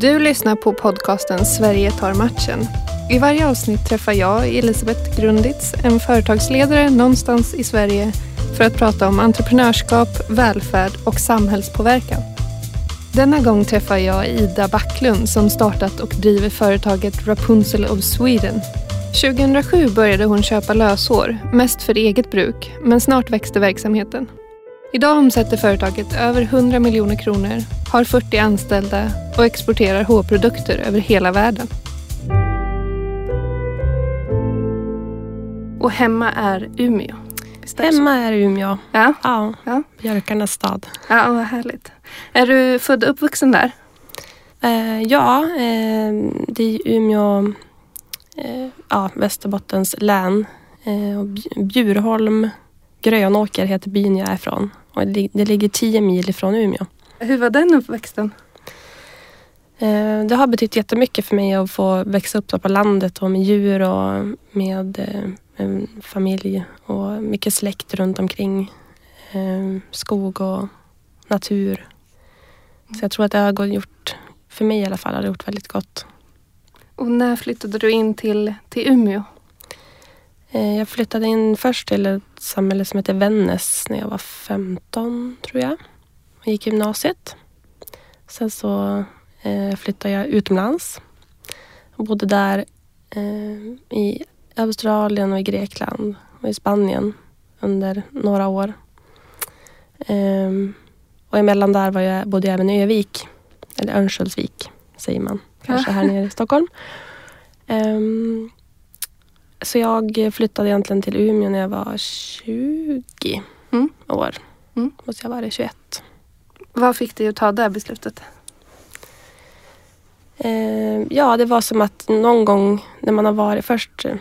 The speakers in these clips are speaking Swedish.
Du lyssnar på podcasten Sverige tar matchen. I varje avsnitt träffar jag, Elisabeth Grunditz, en företagsledare någonstans i Sverige för att prata om entreprenörskap, välfärd och samhällspåverkan. Denna gång träffar jag Ida Backlund som startat och driver företaget Rapunzel of Sweden. 2007 började hon köpa löshår, mest för eget bruk, men snart växte verksamheten. Idag omsätter företaget över 100 miljoner kronor, har 40 anställda och exporterar hårprodukter över hela världen. Och hemma är Umeå. Hemma är Umeå. Ja, Ja, Ja. björkarnas stad. ja, vad härligt. Är du född och uppvuxen där? Eh, ja, eh, det är Umeå, eh, ja, Västerbottens län. Eh, och Bj- Bjurholm, Grönåker heter byn jag är ifrån. Och det, det ligger 10 mil ifrån Umeå. Hur var den uppväxten? Eh, det har betytt jättemycket för mig att få växa upp på landet och med djur och med eh, familj och mycket släkt runt omkring. Eh, skog och natur. Så jag tror att det har gjort, för mig i alla fall, har det gjort väldigt gott. Och när flyttade du in till, till Umeå? Jag flyttade in först till ett samhälle som heter Vännäs när jag var 15 tror jag. Och gick gymnasiet. Sen så eh, flyttade jag utomlands. Och bodde där eh, i Australien och i Grekland och i Spanien under några år. Ehm, och emellan där var jag, bodde jag även i Övik. Eller Örnsköldsvik säger man kanske här nere i Stockholm. Ehm, så jag flyttade egentligen till Umeå när jag var 20 Mm. år. Mm. Måste jag vara 21. Vad fick dig att ta det beslutet? Eh, ja, det var som att någon gång när man har varit först, eh,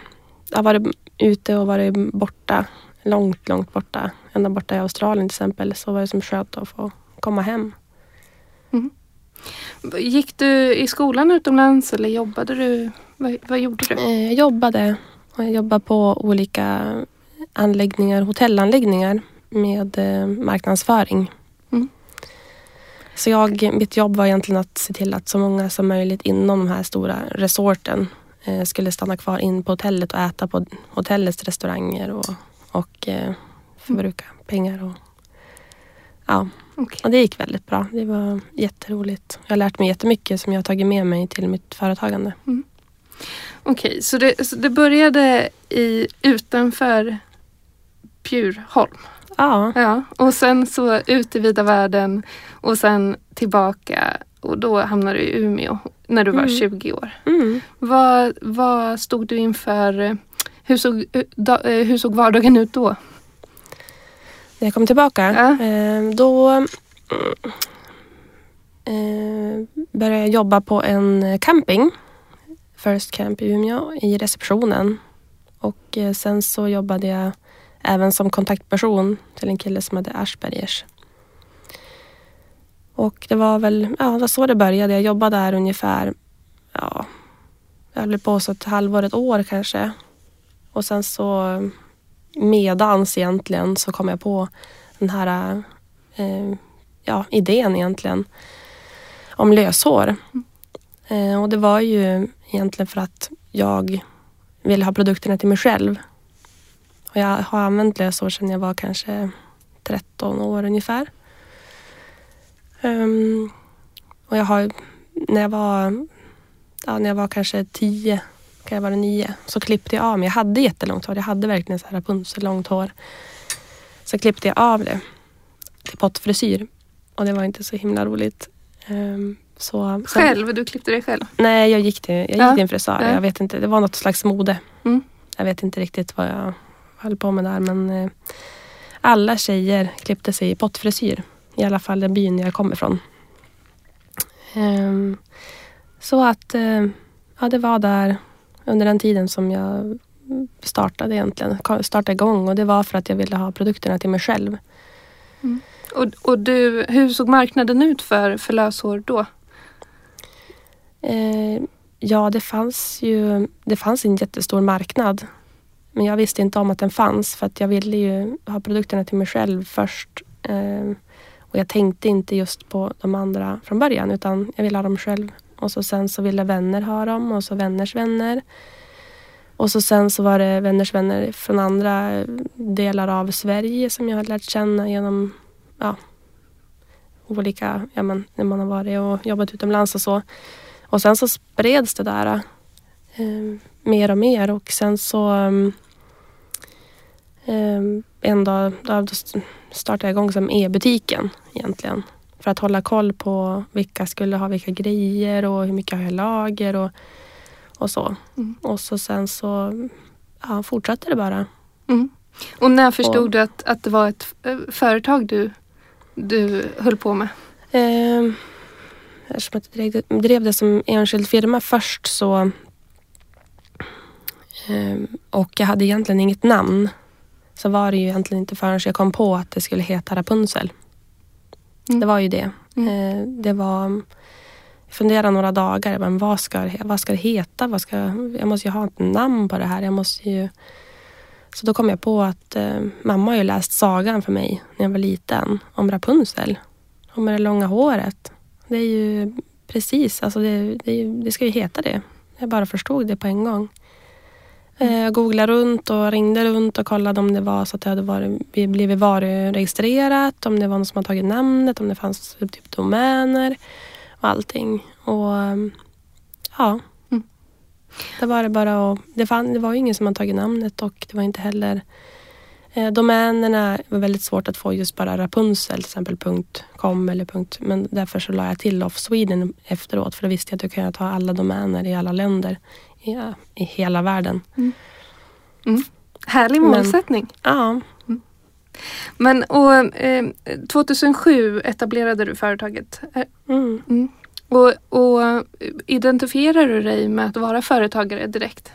har varit ute och varit borta, långt, långt borta, ända borta i Australien till exempel, så var det som skönt att få komma hem. Gick du i skolan utomlands eller jobbade du? Vad, vad gjorde du? Eh, jag jobbade och jag jobbade på olika anläggningar, hotellanläggningar med marknadsföring. Mm. Så jag, mitt jobb var egentligen att se till att så många som möjligt inom de här stora resorten eh, skulle stanna kvar in på hotellet och äta på hotellets restauranger och, och eh, förbruka pengar. Och, ja, Okej. och det gick väldigt bra. Det var jätteroligt. Jag har lärt mig jättemycket som jag har tagit med mig till mitt företagande. Okej, så, det, så det började i, utanför Bjurholm? Ja, Ja, och sen så ut i vida världen och sen tillbaka och då hamnade du i Umeå när du var Mm. 20 år. mm. Vad, vad stod du inför? Hur såg, eh, da- eh, hur såg vardagen ut då? När jag kom tillbaka, Ja. eh, då eh, började jag jobba på en camping. First Camp i Umeå i receptionen. Och eh, sen så jobbade jag även som kontaktperson till en kille som hade Aspergers. Och det var väl ja, det var så det började. Jag jobbade där ungefär, ja, jag höll på så ett halvår, ett år kanske. Och sen så medans egentligen så kom jag på den här eh, ja, idén egentligen om löshår. Eh, och det var ju egentligen för att jag ville ha produkterna till mig själv. Och jag har använt löshår sedan jag var kanske 13 år ungefär. Ehm, och jag har, när jag var, ja, när jag var kanske 10, kan jag vara 9, så klippte jag av mig. Jag hade jättelångt hår. Jag hade verkligen så här Rapunzel-långt hår. Så klippte jag av det till pottfrisyr. Och det var inte så himla roligt. Ehm, så, sen- Själv? Du klippte dig själv? Nej, jag gick till, jag gick Ja. till en frisör. Ja. Jag vet inte, det var något slags mode. Mm. Jag vet inte riktigt vad jag höll på med där. Men eh, alla tjejer klippte sig i pottfrisyr. I alla fall den byn jag kommer ifrån. Ehm, så att eh, ja, det var där under den tiden som jag startade egentligen. Kom- Startade igång och det var för att jag ville ha produkterna till mig själv. Och, och du, hur såg marknaden ut för, för löshår då? Eh, ja, det fanns ju det fanns en jättestor marknad. Men jag visste inte om att den fanns för att jag ville ju ha produkterna till mig själv först. Eh, och jag tänkte inte just på de andra från början utan jag ville ha dem själv Och så sen så ville vänner ha dem och så vänners vänner. Och så sen så var det vänners vänner från andra delar av Sverige som jag har lärt känna genom ja, olika, ja men när man har varit och jobbat utomlands och så. Och sen så spreds det där eh, mer och mer och sen så um, en dag då startade jag igång som e-butiken egentligen. För att hålla koll på vilka skulle ha vilka grejer och hur mycket har jag lager och, och så. Mm. Och så sen så ja, fortsatte det bara. Mm. Och när förstod och, du att, att det var ett eh, företag du, du höll på med? Eh, eftersom jag drev det som enskild firma först så eh, och jag hade egentligen inget namn så var det ju egentligen inte förrän jag kom på att det skulle heta Rapunzel. Mm. Det var ju det. Mm. Eh, det var... Jag funderade några dagar. Men vad, ska, vad ska det heta? Vad ska, jag måste ju ha ett namn på det här. Jag måste ju... Så då kom jag på att eh, mamma har ju läst sagan för mig när jag var liten. Om Rapunzel. Om det långa håret. Det är ju precis, alltså det, det, det ska ju heta det. Jag bara förstod det på en gång. Jag eh, googlade runt och ringde runt och kollade om det var så att det hade varit, blivit varuregistrerat, om det var någon som hade tagit namnet, om det fanns typ domäner och allting. Och ja, mm. det var det bara att, det, fann, det var ingen som hade tagit namnet och det var inte heller eh, Domänerna var väldigt svårt att få just bara Rapunzel till exempel .com eller punkt, men därför så la jag till Off Sweden efteråt för då visste jag att du kan ta alla domäner i alla länder ja, i hela världen. Mm. Mm. Härlig målsättning. Men, ja. Mm. Men och, eh, 2007 etablerade du företaget. Eh, mm. mm. Och, och identifierar du dig med att vara företagare direkt?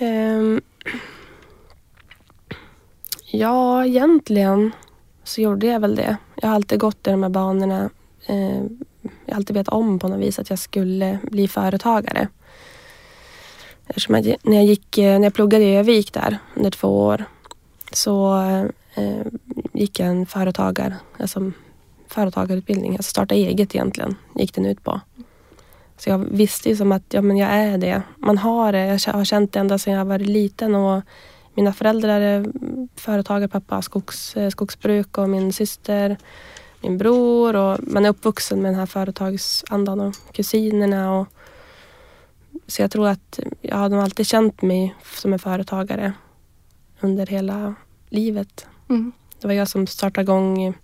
Um, ja, egentligen så gjorde jag väl det. Jag har alltid gått i de här banorna. Uh, jag alltid vet om på något vis att jag skulle bli företagare. Eftersom jag, när, jag gick, när jag pluggade i Övik där under två år så eh, gick jag en företagar, alltså företagarutbildning, alltså starta eget egentligen, gick den ut på. Så jag visste ju som att ja, men jag är det. Man har det. Jag har känt det ända sedan jag var liten och mina föräldrar är företagare, pappa skogs, skogsbruk och min syster min bror och man är uppvuxen med den här företagsandan och kusinerna. Och, så jag tror att jag har alltid känt mig som en företagare under hela livet. Mm. Det var jag som startade igång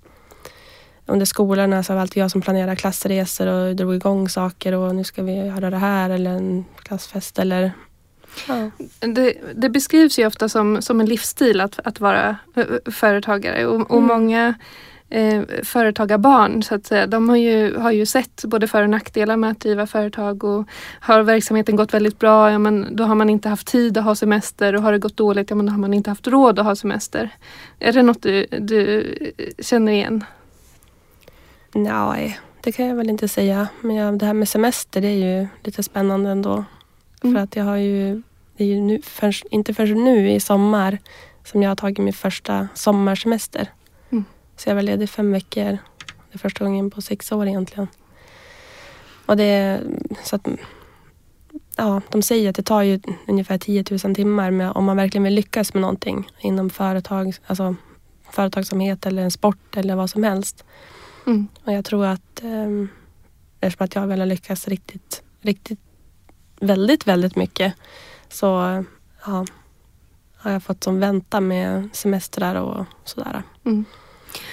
under skolorna så var det alltid jag som planerade klassresor och drog igång saker och nu ska vi göra det här eller en klassfest eller Ja. Det, det, beskrivs ju ofta som, som en livsstil att, att vara företagare och, och mm. många eh, företagarbarn så att säga. De har ju, har ju sett både för och nackdelar med att driva företag och har verksamheten gått väldigt bra, ja, men då har man inte haft tid att ha semester och har det gått dåligt, ja, men då har man inte haft råd att ha semester. Är det något du, du känner igen? Nej, det kan jag väl inte säga. Men jag, det här med semester det är ju lite spännande ändå. Mm. För att jag har ju, det är ju nu, för, inte förrän nu i sommar som jag har tagit min första sommarsemester. Så jag var ledig fem veckor. Det är första gången på sex år egentligen. Och det så att, ja, de säger att det tar ju ungefär 10 000 timmar med, om man verkligen vill lyckas med någonting inom företag, alltså företagsamhet eller en sport eller vad som helst. Mm. Och jag tror att eh, eftersom att jag vill lyckas riktigt, riktigt, väldigt, väldigt mycket så ja, har jag fått som vänta med semestrar och sådär. Mm.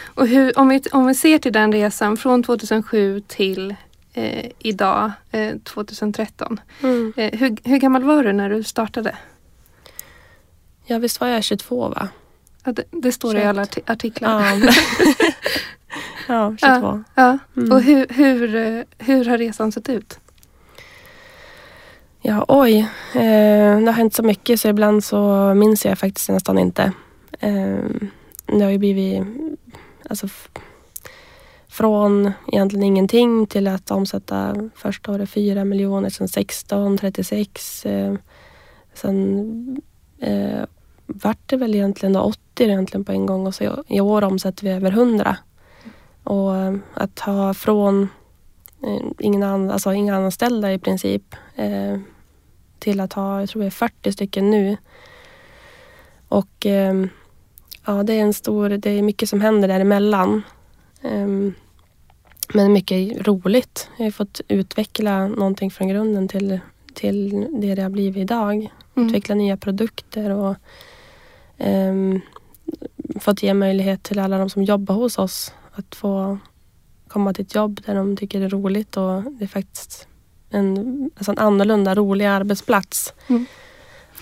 Och hur, om, vi, om vi ser till den resan från 2007 till eh, idag, eh, 2013. Mm. Eh, hur, hur gammal var du när du startade? Ja, visst var jag 22 va? Ja, det, det står 21. i alla artiklar. Ja, ja 22. Ja. Mm. Och hur, hur, eh, hur har resan sett ut? Ja, oj. Eh, det har hänt så mycket så ibland så minns jag faktiskt nästan inte. Eh, det har ju blivit alltså, från egentligen ingenting till att omsätta första året 4 miljoner, sen 16, 36. Eh, sen eh, vart det väl egentligen 80 egentligen på en gång och så i år omsätter vi över 100. Och eh, att ha från eh, ingen an, alltså inga anställda i princip. Eh, till att ha, jag tror vi är 40 stycken nu. Och eh, ja, det är en stor, det är mycket som händer däremellan. Eh, men mycket roligt. Jag har fått utveckla någonting från grunden till, till det det har blivit idag. Mm. Utveckla nya produkter och um, fått ge möjlighet till alla de som jobbar hos oss att få komma till ett jobb där de tycker det är roligt och det är faktiskt en, alltså en annorlunda rolig arbetsplats. Mm.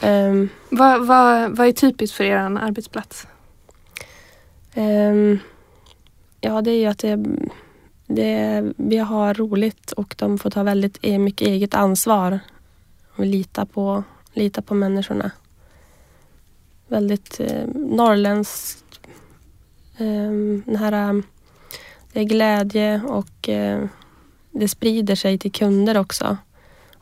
Um, vad, vad, vad är typiskt för er arbetsplats? Um, ja, det är ju att det, det, vi har roligt och de får ta väldigt eh, mycket eget ansvar. Och lita på, lita på människorna. Väldigt eh, norrländskt. Um, den här, eh, det är glädje och eh, det sprider sig till kunder också.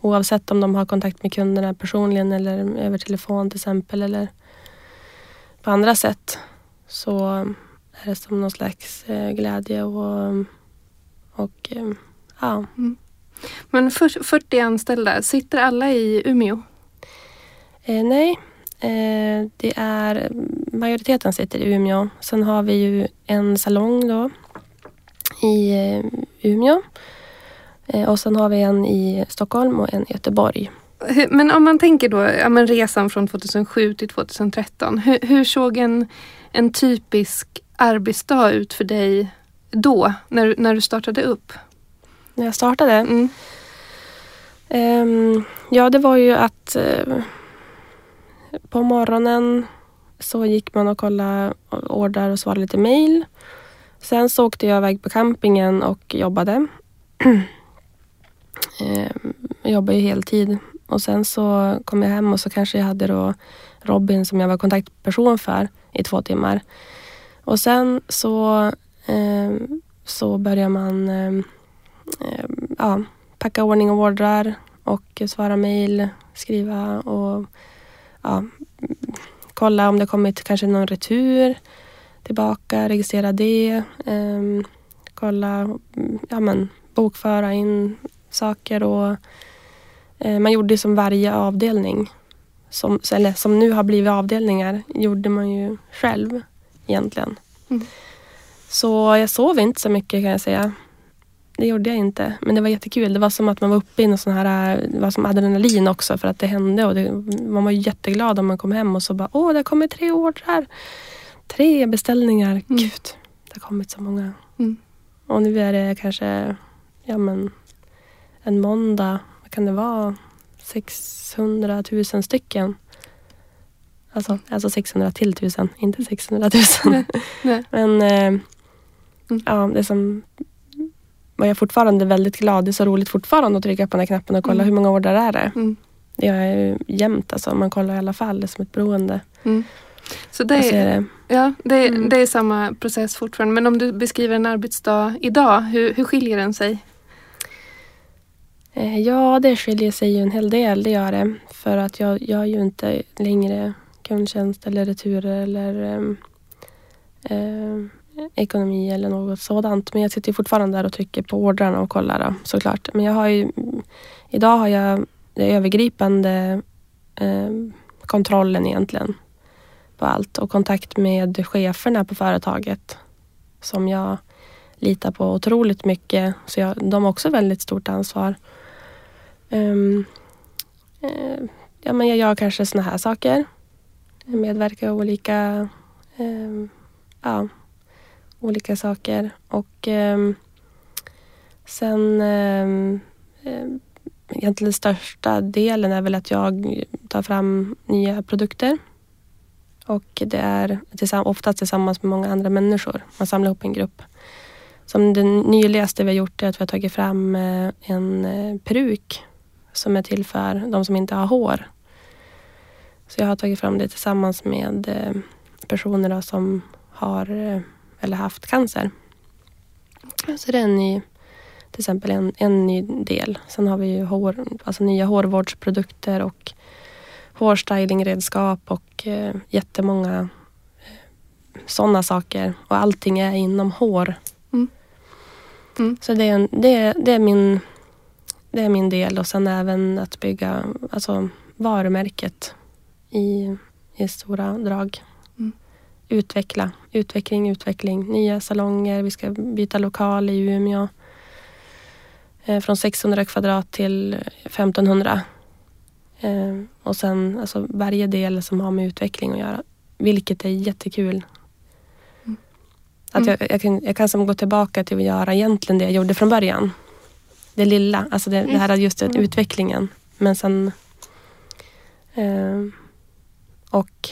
Oavsett om de har kontakt med kunderna personligen eller över telefon till exempel eller på andra sätt så är det som någon slags eh, glädje och, och eh, ja. Mm. Men 40 anställda, sitter alla i Umeå? Eh, nej, eh, det är majoriteten sitter i Umeå. Sen har vi ju en salong då i eh, Umeå Eh, och sen har vi en i Stockholm och en i Göteborg. Men om man tänker då ja, men resan från 2007 till 2013. Hur, hur såg en, en typisk arbetsdag ut för dig då, när, när du startade upp? När jag startade? Mm. Um, ja, det var ju att uh, på morgonen så gick man och kollade ordrar och svarade lite mail. Sen så åkte jag iväg på campingen och jobbade. Eh, jag jobbar ju heltid och sen så kom jag hem och så kanske jag hade då Robin som jag var kontaktperson för i två timmar. Och sen så, eh, så börjar man eh, eh ja, packa ordning och ordrar och svara mejl, skriva och ja, kolla om det kommit kanske någon retur tillbaka, registrera det. Eh, kolla, ja men bokföra in saker och eh, man gjorde som varje avdelning. Som, eller som nu har blivit avdelningar gjorde man ju själv egentligen. Mm. Så jag sov inte så mycket kan jag säga. Det gjorde jag inte. Men det var jättekul. Det var som att man var uppe i någon sån här, det var som adrenalin också för att det hände. Och det, man var jätteglad om man kom hem och så bara, åh det har kommit tre ordrar. Tre beställningar. Mm. Gud, det har kommit så många. Mm. Och nu är det kanske, ja men en måndag, vad kan det vara, 600 000 stycken. Alltså, alltså 600 till 1000, inte 600 000. Nej. Men eh, mm. ja, det som var jag fortfarande väldigt glad. Det är så roligt fortfarande att trycka på den här knappen och kolla mm. hur många ordrar är det. Mm. Det är jämnt alltså. Man kollar i alla fall. Det är som ett beroende. Mm. Så det är, det. Ja, det, mm. det är samma process fortfarande. Men om du beskriver en arbetsdag idag, hur, hur skiljer den sig? Eh, ja, det skiljer sig ju en hel del, det gör det. För att jag gör ju inte längre kundtjänst eller returer eller ehm, eh, ekonomi eller något sådant. Men jag sitter fortfarande där och trycker på ordrarna och kollar då, såklart. Men jag har ju, idag har jag den övergripande eh, kontrollen egentligen på allt och kontakt med cheferna på företaget som jag litar på otroligt mycket. Så jag, de har också väldigt stort ansvar. Um, uh, ja, men jag gör kanske såna här saker. Medverkar i olika, um, ja, olika saker. Och um, sen egentligen den största delen är väl att jag tar fram nya produkter. Och det är oftast tillsammans med många andra människor. Man samlar ihop en grupp. Som det nyligaste vi har gjort är att vi har tagit fram eh, en eh, peruk som är till för de som inte har hår. Så jag har tagit fram det tillsammans med eh, personer som har eh, eller haft cancer. Så det är en ny, till exempel en, en ny del. Sen har vi ju hår, alltså nya hårvårdsprodukter och hårstylingredskap och eh, jättemånga eh, sådana saker. Och allting är inom hår. Mm. Mm. Så det är, det, är, det, är min, det är min del och sen även att bygga alltså, varumärket i, i stora drag. Mm. Utveckla, utveckling, utveckling. Nya salonger, vi ska byta lokal i Umeå. Eh, från 600 kvadrat till 1500. Eh, och sen alltså, varje del som har med utveckling att göra. Vilket är jättekul. Mm. Att jag, jag, kan, jag kan som gå tillbaka till att göra egentligen det jag gjorde från början. Det lilla, alltså det, det här just den Mm. utvecklingen. Men sen... Eh, och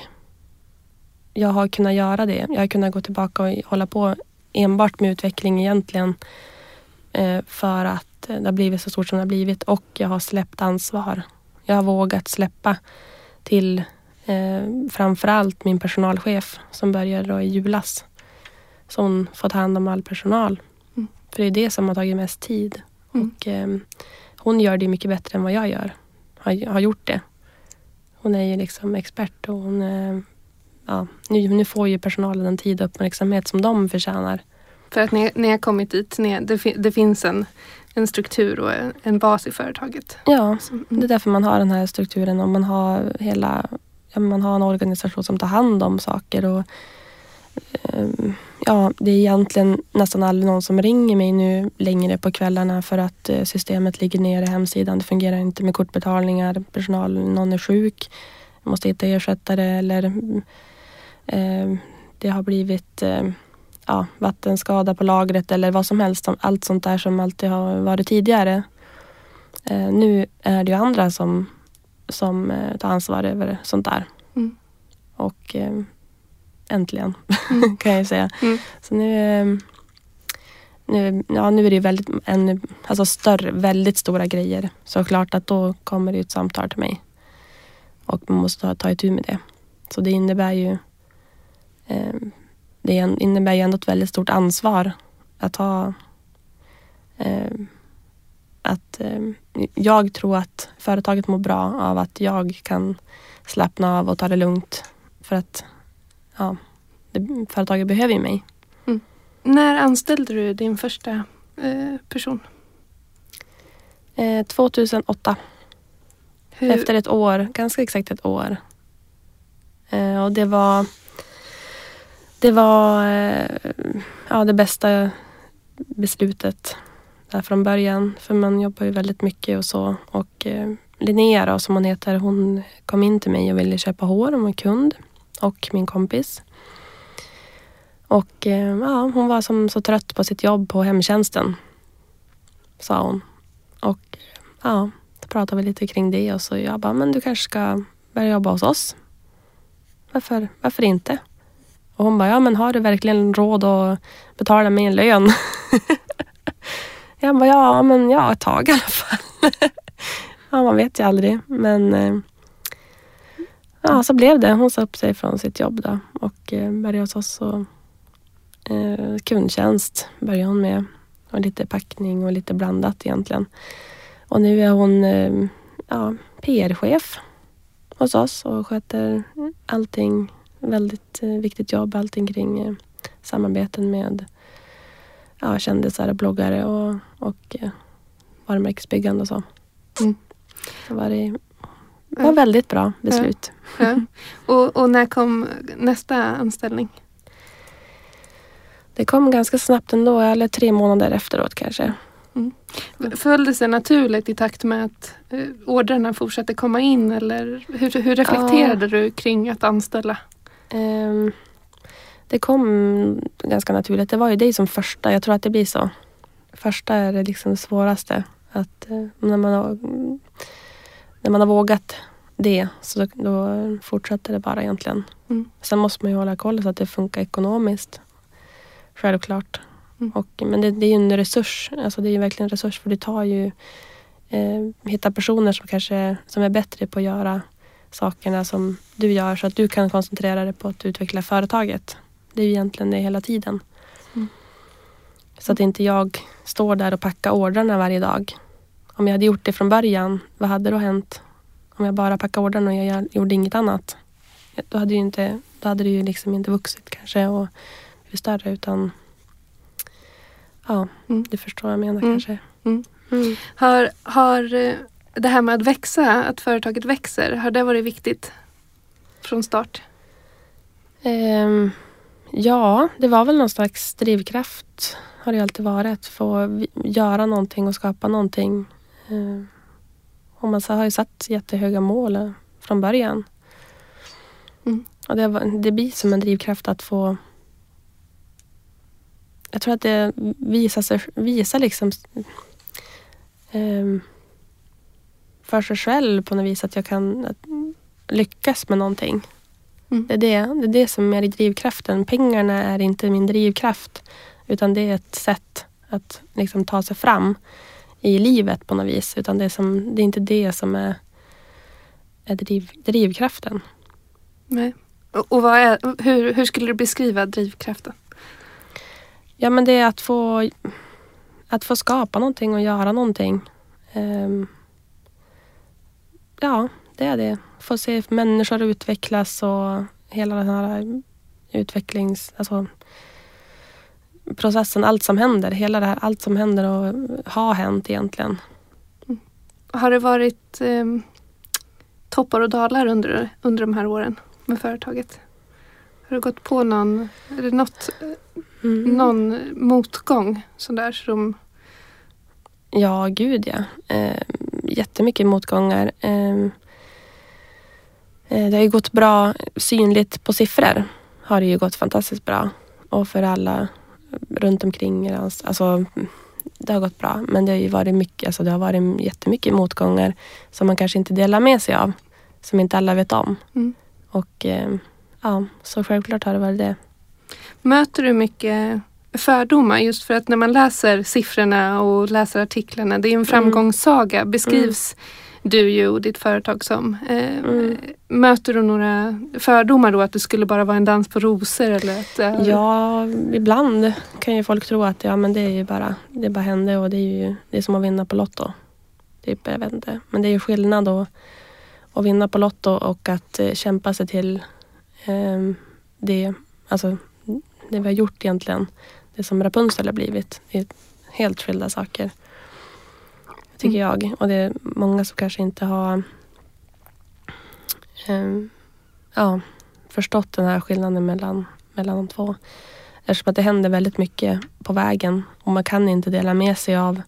jag har kunnat göra det. Jag har kunnat gå tillbaka och hålla på enbart med utveckling egentligen. Eh, för att det har blivit så stort som det har blivit och jag har släppt ansvar. Jag har vågat släppa till eh, framförallt min personalchef som började då i julas. Så hon får ta hand om all personal. Mm. För det är det som har tagit mest tid. Mm. Och eh, hon gör det mycket bättre än vad jag gör. Har, har gjort det. Hon är ju liksom expert och hon eh, ja, nu, nu får ju personalen den tid och uppmärksamhet som de förtjänar. För att ni, ni har kommit dit, ni, det, det finns en, en struktur och en, en bas i företaget. Ja, mm. det är därför man har den här strukturen och man har hela ja, man har en organisation som tar hand om saker. Och, ja, det är egentligen nästan aldrig någon som ringer mig nu längre på kvällarna för att eh, systemet ligger nere, hemsidan. Det fungerar inte med kortbetalningar, personal, någon är sjuk, måste hitta ersättare eller eh, det har blivit eh, ja, vattenskada på lagret eller vad som helst. Allt sånt där som alltid har varit tidigare. Eh, nu är det ju andra som, som eh, tar ansvar över sånt där. Mm. Och eh, äntligen, Mm. kan jag säga. Mm. Så nu, eh, nu, ja, nu är det väldigt, en, alltså större, väldigt stora grejer. Så klart att då kommer det ett samtal till mig. Och man måste ta, ta itu med det. Så det innebär ju eh, det innebär ju ändå ett väldigt stort ansvar att ha eh, att eh, jag tror att företaget mår bra av att jag kan slappna av och ta det lugnt. För att ja, det, företaget behöver ju mig. När anställde du din första eh, person? Eh, 2008, Hur, efter ett år, ganska exakt ett år. Eh, och det var det var eh, ja, det bästa beslutet där från början. För man jobbar ju väldigt mycket och så. Och eh, Linnea då, som hon heter, hon kom in till mig och ville köpa hår. Hon var kund och min kompis. Och eh, ja, hon var som så trött på sitt jobb på hemtjänsten. Sa hon. Och ja, då pratade vi lite kring det och så jag bara, men du kanske ska börja jobba hos oss. Varför, varför inte? Och hon bara, ja men har du verkligen råd att betala mig en lön? jag bara, ja men ja, ett tag i alla fall. ja, man vet ju aldrig. Men eh, ja, så blev det. Hon sa upp sig från sitt jobb då och eh, började hos oss. Och, eh, kundtjänst började hon med. Och lite packning och lite blandat egentligen. Och nu är hon eh, ja, PR-chef hos oss och sköter allting väldigt eh, viktigt jobb. Allting kring eh, samarbeten med ja, kändisar och bloggare och, och eh, varumärkesbyggande och så. Mm. Det var, det var väldigt bra beslut. ja. och, och när kom nästa anställning? Det kom ganska snabbt ändå, eller tre månader efteråt kanske. Föll det sig naturligt i takt med att eh, ordrarna fortsatte komma in eller hur, hur reflekterade du kring att anställa? Ehm, det kom ganska naturligt. Det var ju det som första. Jag tror att det blir så. Första är det liksom det svåraste. Att eh, när, man har, när man har vågat det så då, fortsätter det bara egentligen. Mm. Sen måste man ju hålla koll så att det funkar ekonomiskt. Självklart. Mm. Och, men det, det är ju en resurs. Alltså det är ju verkligen en resurs för du tar ju eh, hittar personer som kanske som är bättre på att göra sakerna som du gör så att du kan koncentrera dig på att utveckla företaget. Det är ju egentligen det hela tiden. Mm. Så att inte jag står där och packar ordrarna varje dag. Om jag hade gjort det från början, vad hade då hänt? Om jag bara packade ordrarna och jag gjorde inget annat. Då hade, ju inte, då hade det ju liksom inte vuxit kanske och blivit större utan ja, Mm. du förstår vad jag menar Mm. kanske. Mm. Mm. Har, har eh, det här med att växa, att företaget växer, har det varit viktigt från start? Ehm, ja, det var väl någon slags drivkraft. Har det alltid varit. Att få göra någonting och skapa någonting. Ehm, och man så har ju satt jättehöga mål eh, från början. Mm. Och det, det blir som en drivkraft att få... Jag tror att det visar, sig, visar liksom ehm, för sig själv på något vis att jag kan att, lyckas med någonting. Mm. Det är det, det är det som är drivkraften. Pengarna är inte min drivkraft. Utan det är ett sätt att liksom ta sig fram i livet på något vis. Utan det är, som, det är inte det som är, är driv, drivkraften. Nej. Och, och är, hur, hur skulle du beskriva drivkraften? Ja men det är att få, att få skapa någonting och göra någonting. Ehm, ja, det är det. Få se människor utvecklas och hela den här utvecklings... Alltså, processen, allt som händer. Hela det här, allt som händer och har hänt egentligen. Har det varit eh, toppar och dalar under, under de här åren med företaget? Har du gått på någon, är det något, Mm. någon motgång sådär som Ja, gud ja. Eh, jättemycket motgångar. Eh, eh, det har ju gått bra synligt på siffror. Har det ju gått fantastiskt bra. Och för alla runt omkring. Alltså, det har gått bra. Men det har ju varit mycket, alltså det har varit jättemycket motgångar som man kanske inte delar med sig av. Som inte alla vet om. Mm. Och eh, ja, så självklart har det varit det. Möter du mycket fördomar just för att när man läser siffrorna och läser artiklarna, det är en framgångssaga beskrivs du ju och ditt företag som. Eh, Mm. Möter du några fördomar då att det skulle bara vara en dans på rosor? Eller att, eh, Ja, ibland kan ju folk tro att ja, men det är ju bara, det bara hände och det är ju det är som att vinna på Lotto. Typ, jag vet inte. Men det är ju skillnad att, att vinna på Lotto och att eh, kämpa sig till eh, det, alltså, det vi har gjort egentligen. Det som Rapunzel har blivit. Det är helt skilda saker. Tycker jag. Och det är många som kanske inte har eh, ja, förstått den här skillnaden mellan, mellan de två. Eftersom att det händer väldigt mycket på vägen och man kan inte dela med sig av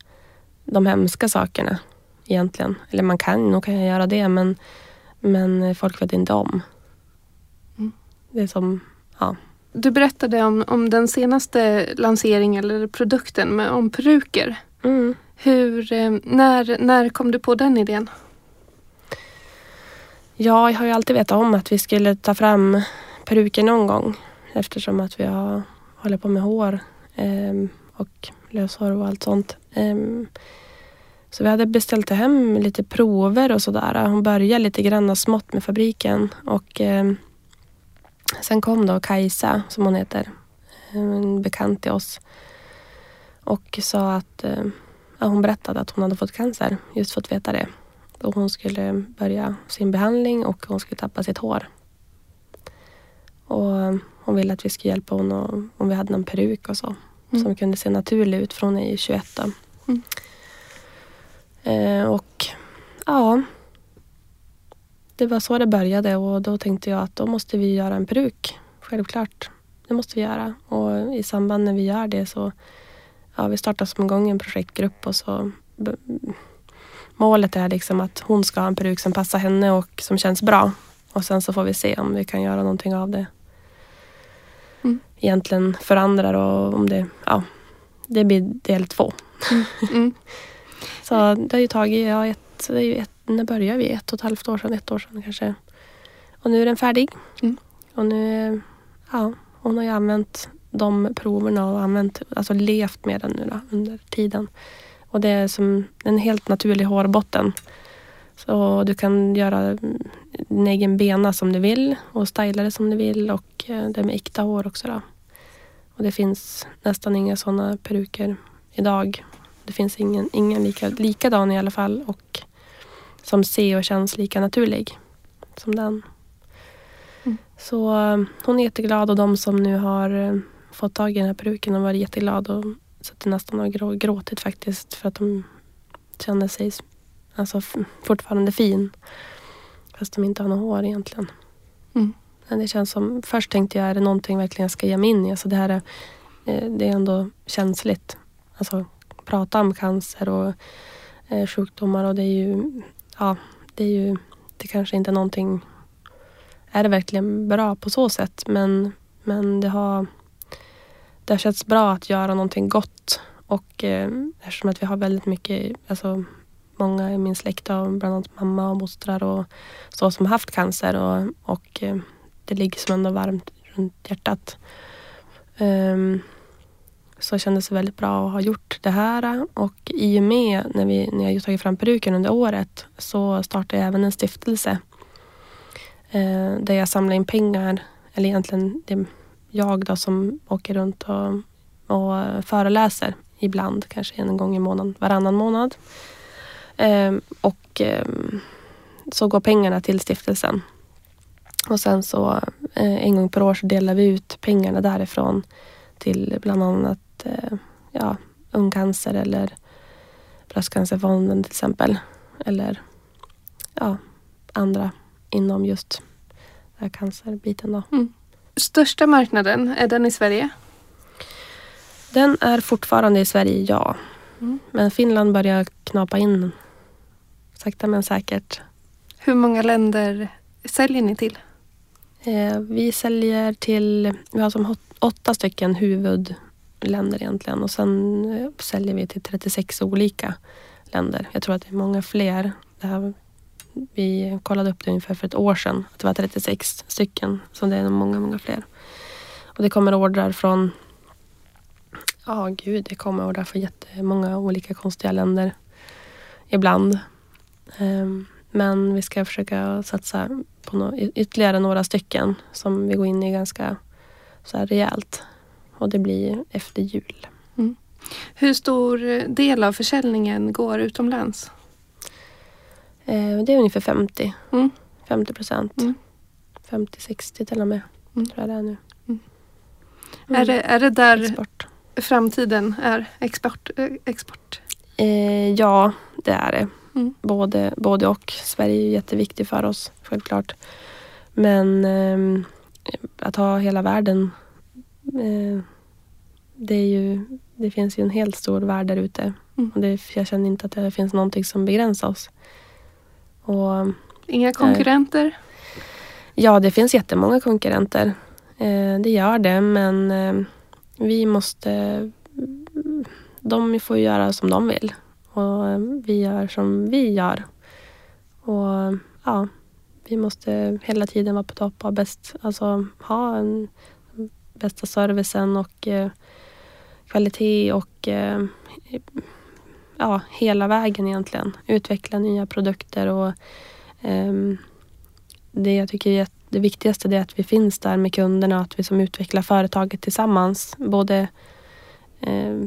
de hemska sakerna egentligen. Eller man kan, nog kan göra det men, men folk vet inte om. Mm. Det är som, ja. Du berättade om, om den senaste lanseringen eller produkten med, om peruker. Mm. Hur, eh, när, när kom du på den idén? Ja, jag har ju alltid vetat om att vi skulle ta fram peruker någon gång eftersom att vi har håller på med hår ehm, och löshår och allt sånt. Ehm, så vi hade beställt hem lite prover och sådär. Hon började lite grann smått med fabriken och ehm, sen kom då Kajsa, som hon heter, eh, en bekant till oss och sa att ehm, hon berättade att hon hade fått cancer, just fått veta det. Och hon skulle börja sin behandling och hon skulle tappa sitt hår. Och hon ville att vi skulle hjälpa henne om vi hade någon peruk och så. Mm. Som kunde se naturlig ut för hon är ju 21 då. Mm. Eh, och ja. Det var så det började och då tänkte jag att då måste vi göra en peruk. Självklart. Det måste vi göra. Och i samband när vi gör det så ja, vi startar som igång en projektgrupp och så Målet är liksom att hon ska ha en peruk som passar henne och som känns bra. Och sen så får vi se om vi kan göra någonting av det. Mm. Egentligen för andra och om det, ja, det blir del två. Mm. Så det har ju tagit, ja, ett, det är ju ett, när började vi? Ett och ett halvt år sedan, ett år sedan kanske. Och nu är den färdig. Mm. Och nu, ja, hon har ju använt de proverna och använt, alltså levt med den nu då, under tiden. Och det är som en helt naturlig hårbotten. Så du kan göra din egen bena som du vill och styla det som du vill och eh, det är med äkta hår också då. Och det finns nästan inga sådana peruker idag. Det finns ingen, ingen lika, likadan i alla fall och som ser och känns lika naturlig som den. Mm. Så eh, hon är jätteglad och de som nu har eh, fått tag i den här peruken har varit jätteglada och suttit nästan och gråtit faktiskt för att de kände sig alltså, fortfarande fin. Fast de inte har något hår egentligen. Mm. Men det känns som, först tänkte jag, är det någonting jag verkligen ska ge mig in i? Alltså det här är, eh, det är ändå känsligt. Alltså prata om cancer och eh, sjukdomar och det är ju, ja, det är ju, det kanske inte är någonting, är det verkligen bra på så sätt men, men det har, det har känts bra att göra någonting gott och eh, eftersom att vi har väldigt mycket, alltså många i min släkt, och bland annat mamma och mostrar och så som har haft cancer och, och eh, det ligger som ändå varmt runt hjärtat. Um, så kändes det väldigt bra att ha gjort det här och i och med när, vi, när jag tagit fram peruken under året så startade jag även en stiftelse eh, där jag samlar in pengar, eller egentligen det jag då som åker runt och, och föreläser ibland, kanske en gång i månaden, varannan månad. Eh, och eh, så går pengarna till stiftelsen. Och sen så eh, en gång per år så delar vi ut pengarna därifrån till bland annat eh, ja, ungcancer eller bröstcancerfonden till exempel. Eller ja, andra inom just den här cancerbiten. Då. Mm. Största marknaden, är den i Sverige? Den är fortfarande i Sverige, ja. Mm. Men Finland börjar knapa in sakta men säkert. Hur många länder säljer ni till? Eh, vi säljer till, vi har som åtta stycken huvud länder egentligen och sen eh, säljer vi till 36 olika länder. Jag tror att det är många fler. Det här, vi kollade upp det ungefär för ett år sedan. Att det var 36 stycken. Så det är många, många fler. Och det kommer ordrar från... Ja, oh, gud, det kommer ordrar från jättemånga olika konstiga länder. Ibland. Um, men vi ska försöka satsa på no ytterligare några stycken som vi går in i ganska så här rejält och det blir efter jul. Mm. Hur stor del av försäljningen går utomlands? Eh, det är ungefär 50. Mm. 50 procent. Mm. 50-60 till och med. Mm. Tror jag det är nu. Mm. Är, det, är det där export. framtiden är? Export? Eh, export? Eh, ja, det är det. Mm. Både, både och. Sverige är jätteviktigt för oss, självklart. Men eh, att ha hela världen Eh, det, är ju, det finns ju en helt stor värld där ute. Mm. Och det, jag känner inte att det finns någonting som begränsar oss. Och, Inga konkurrenter? Eh, ja, det finns jättemånga konkurrenter. Eh, det gör det, men eh, vi måste... De får göra som de vill. Och eh, vi gör som vi gör. Och ja, vi måste hela tiden vara på topp och bäst, alltså ha en bästa servicen och eh, kvalitet och eh, ja, hela vägen egentligen. Utveckla nya produkter och um, det jag tycker är det viktigaste är att vi finns där med kunderna och att vi som utvecklar företaget tillsammans. Både eh,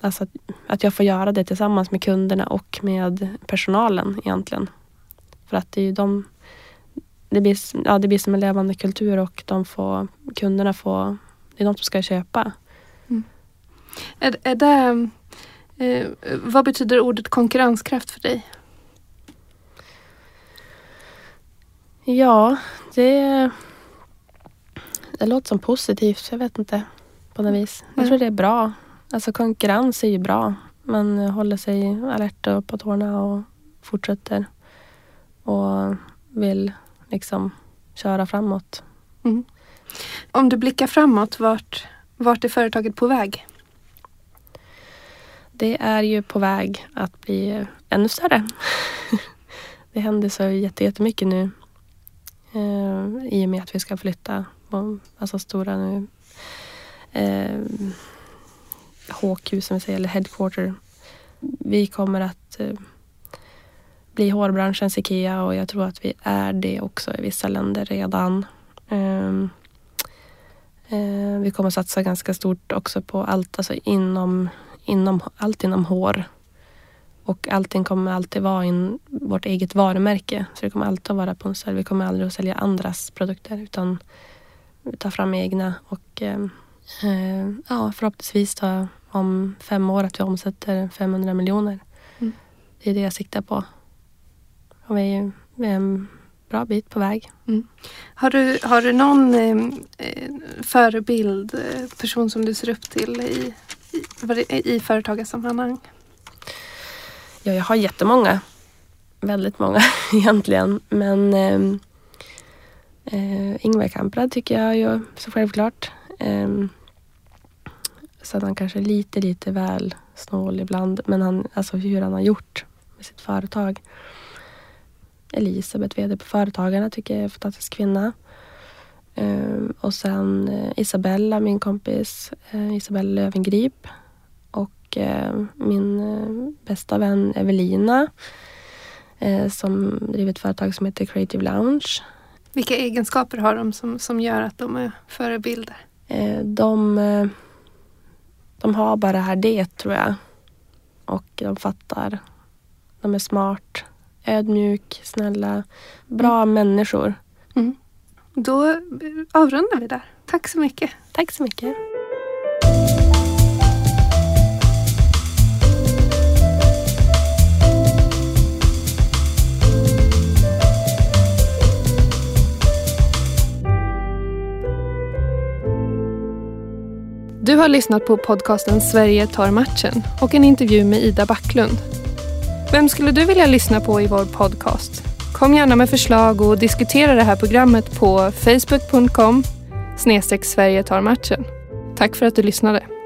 alltså att, att jag får göra det tillsammans med kunderna och med personalen egentligen. För att det är ju de det blir, ja, det blir som en levande kultur och de får, kunderna får det är de som ska köpa. Mm. Är, är det, eh, vad betyder ordet konkurrenskraft för dig? Ja, det, det låter som positivt. Jag vet inte på något vis. Jag tror det är bra. Alltså konkurrens är ju bra. Man håller sig alert och på tårna och fortsätter. Och vill liksom köra framåt. Mm. Om du blickar framåt, vart, vart är företaget på väg? Det är ju på väg att bli eh, ännu större. det händer så jättemycket nu eh, i och med att vi ska flytta. Alltså stora nu eh, HQ som vi säger, eller headquarter. Vi kommer att eh, bli hårbranschens IKEA och jag tror att vi är det också i vissa länder redan. Ehm, eh, vi kommer satsa ganska stort också på allt, alltså inom, inom, allt inom hår. Och allting kommer alltid vara in vårt eget varumärke. Så det kommer alltid att vara sälj. Vi kommer aldrig att sälja andras produkter utan ta fram egna och eh, eh, ja, förhoppningsvis då om fem år att vi omsätter 500 miljoner. Mm. Det är det jag siktar på. Och vi är, vi är en bra bit på väg. Har du, har du någon eh, eh, förebild, eh, person som du ser upp till i, i, i företagarsammanhang? Ja, jag har jättemånga. Väldigt många egentligen. Men eh, eh, Ingvar Kamprad tycker jag ju så självklart. Eh, sen han kanske är lite, lite väl snål ibland. Men han, alltså hur han har gjort med sitt företag. Elisabeth, VD på Företagarna, tycker jag är en fantastisk kvinna. Eh, och sen eh, Isabella, min kompis. Eh, Isabella Lövengrip. Och min bästa vän Evelina som driver ett företag som heter Creative Lounge. Vilka egenskaper har de som, som gör att de är förebilder? De, de har bara det här det tror jag. Och de fattar. De är smart, ödmjuk, snälla, bra människor. Mm. Då eh, avrundar vi där. Tack så mycket. Tack så mycket. Du har lyssnat på podcasten Sverige tar matchen och en intervju med Ida Backlund. Vem skulle du vilja lyssna på i vår podcast? Kom gärna med förslag och diskutera det här programmet på facebook.com snedstreck Sverige tar matchen. Tack för att du lyssnade.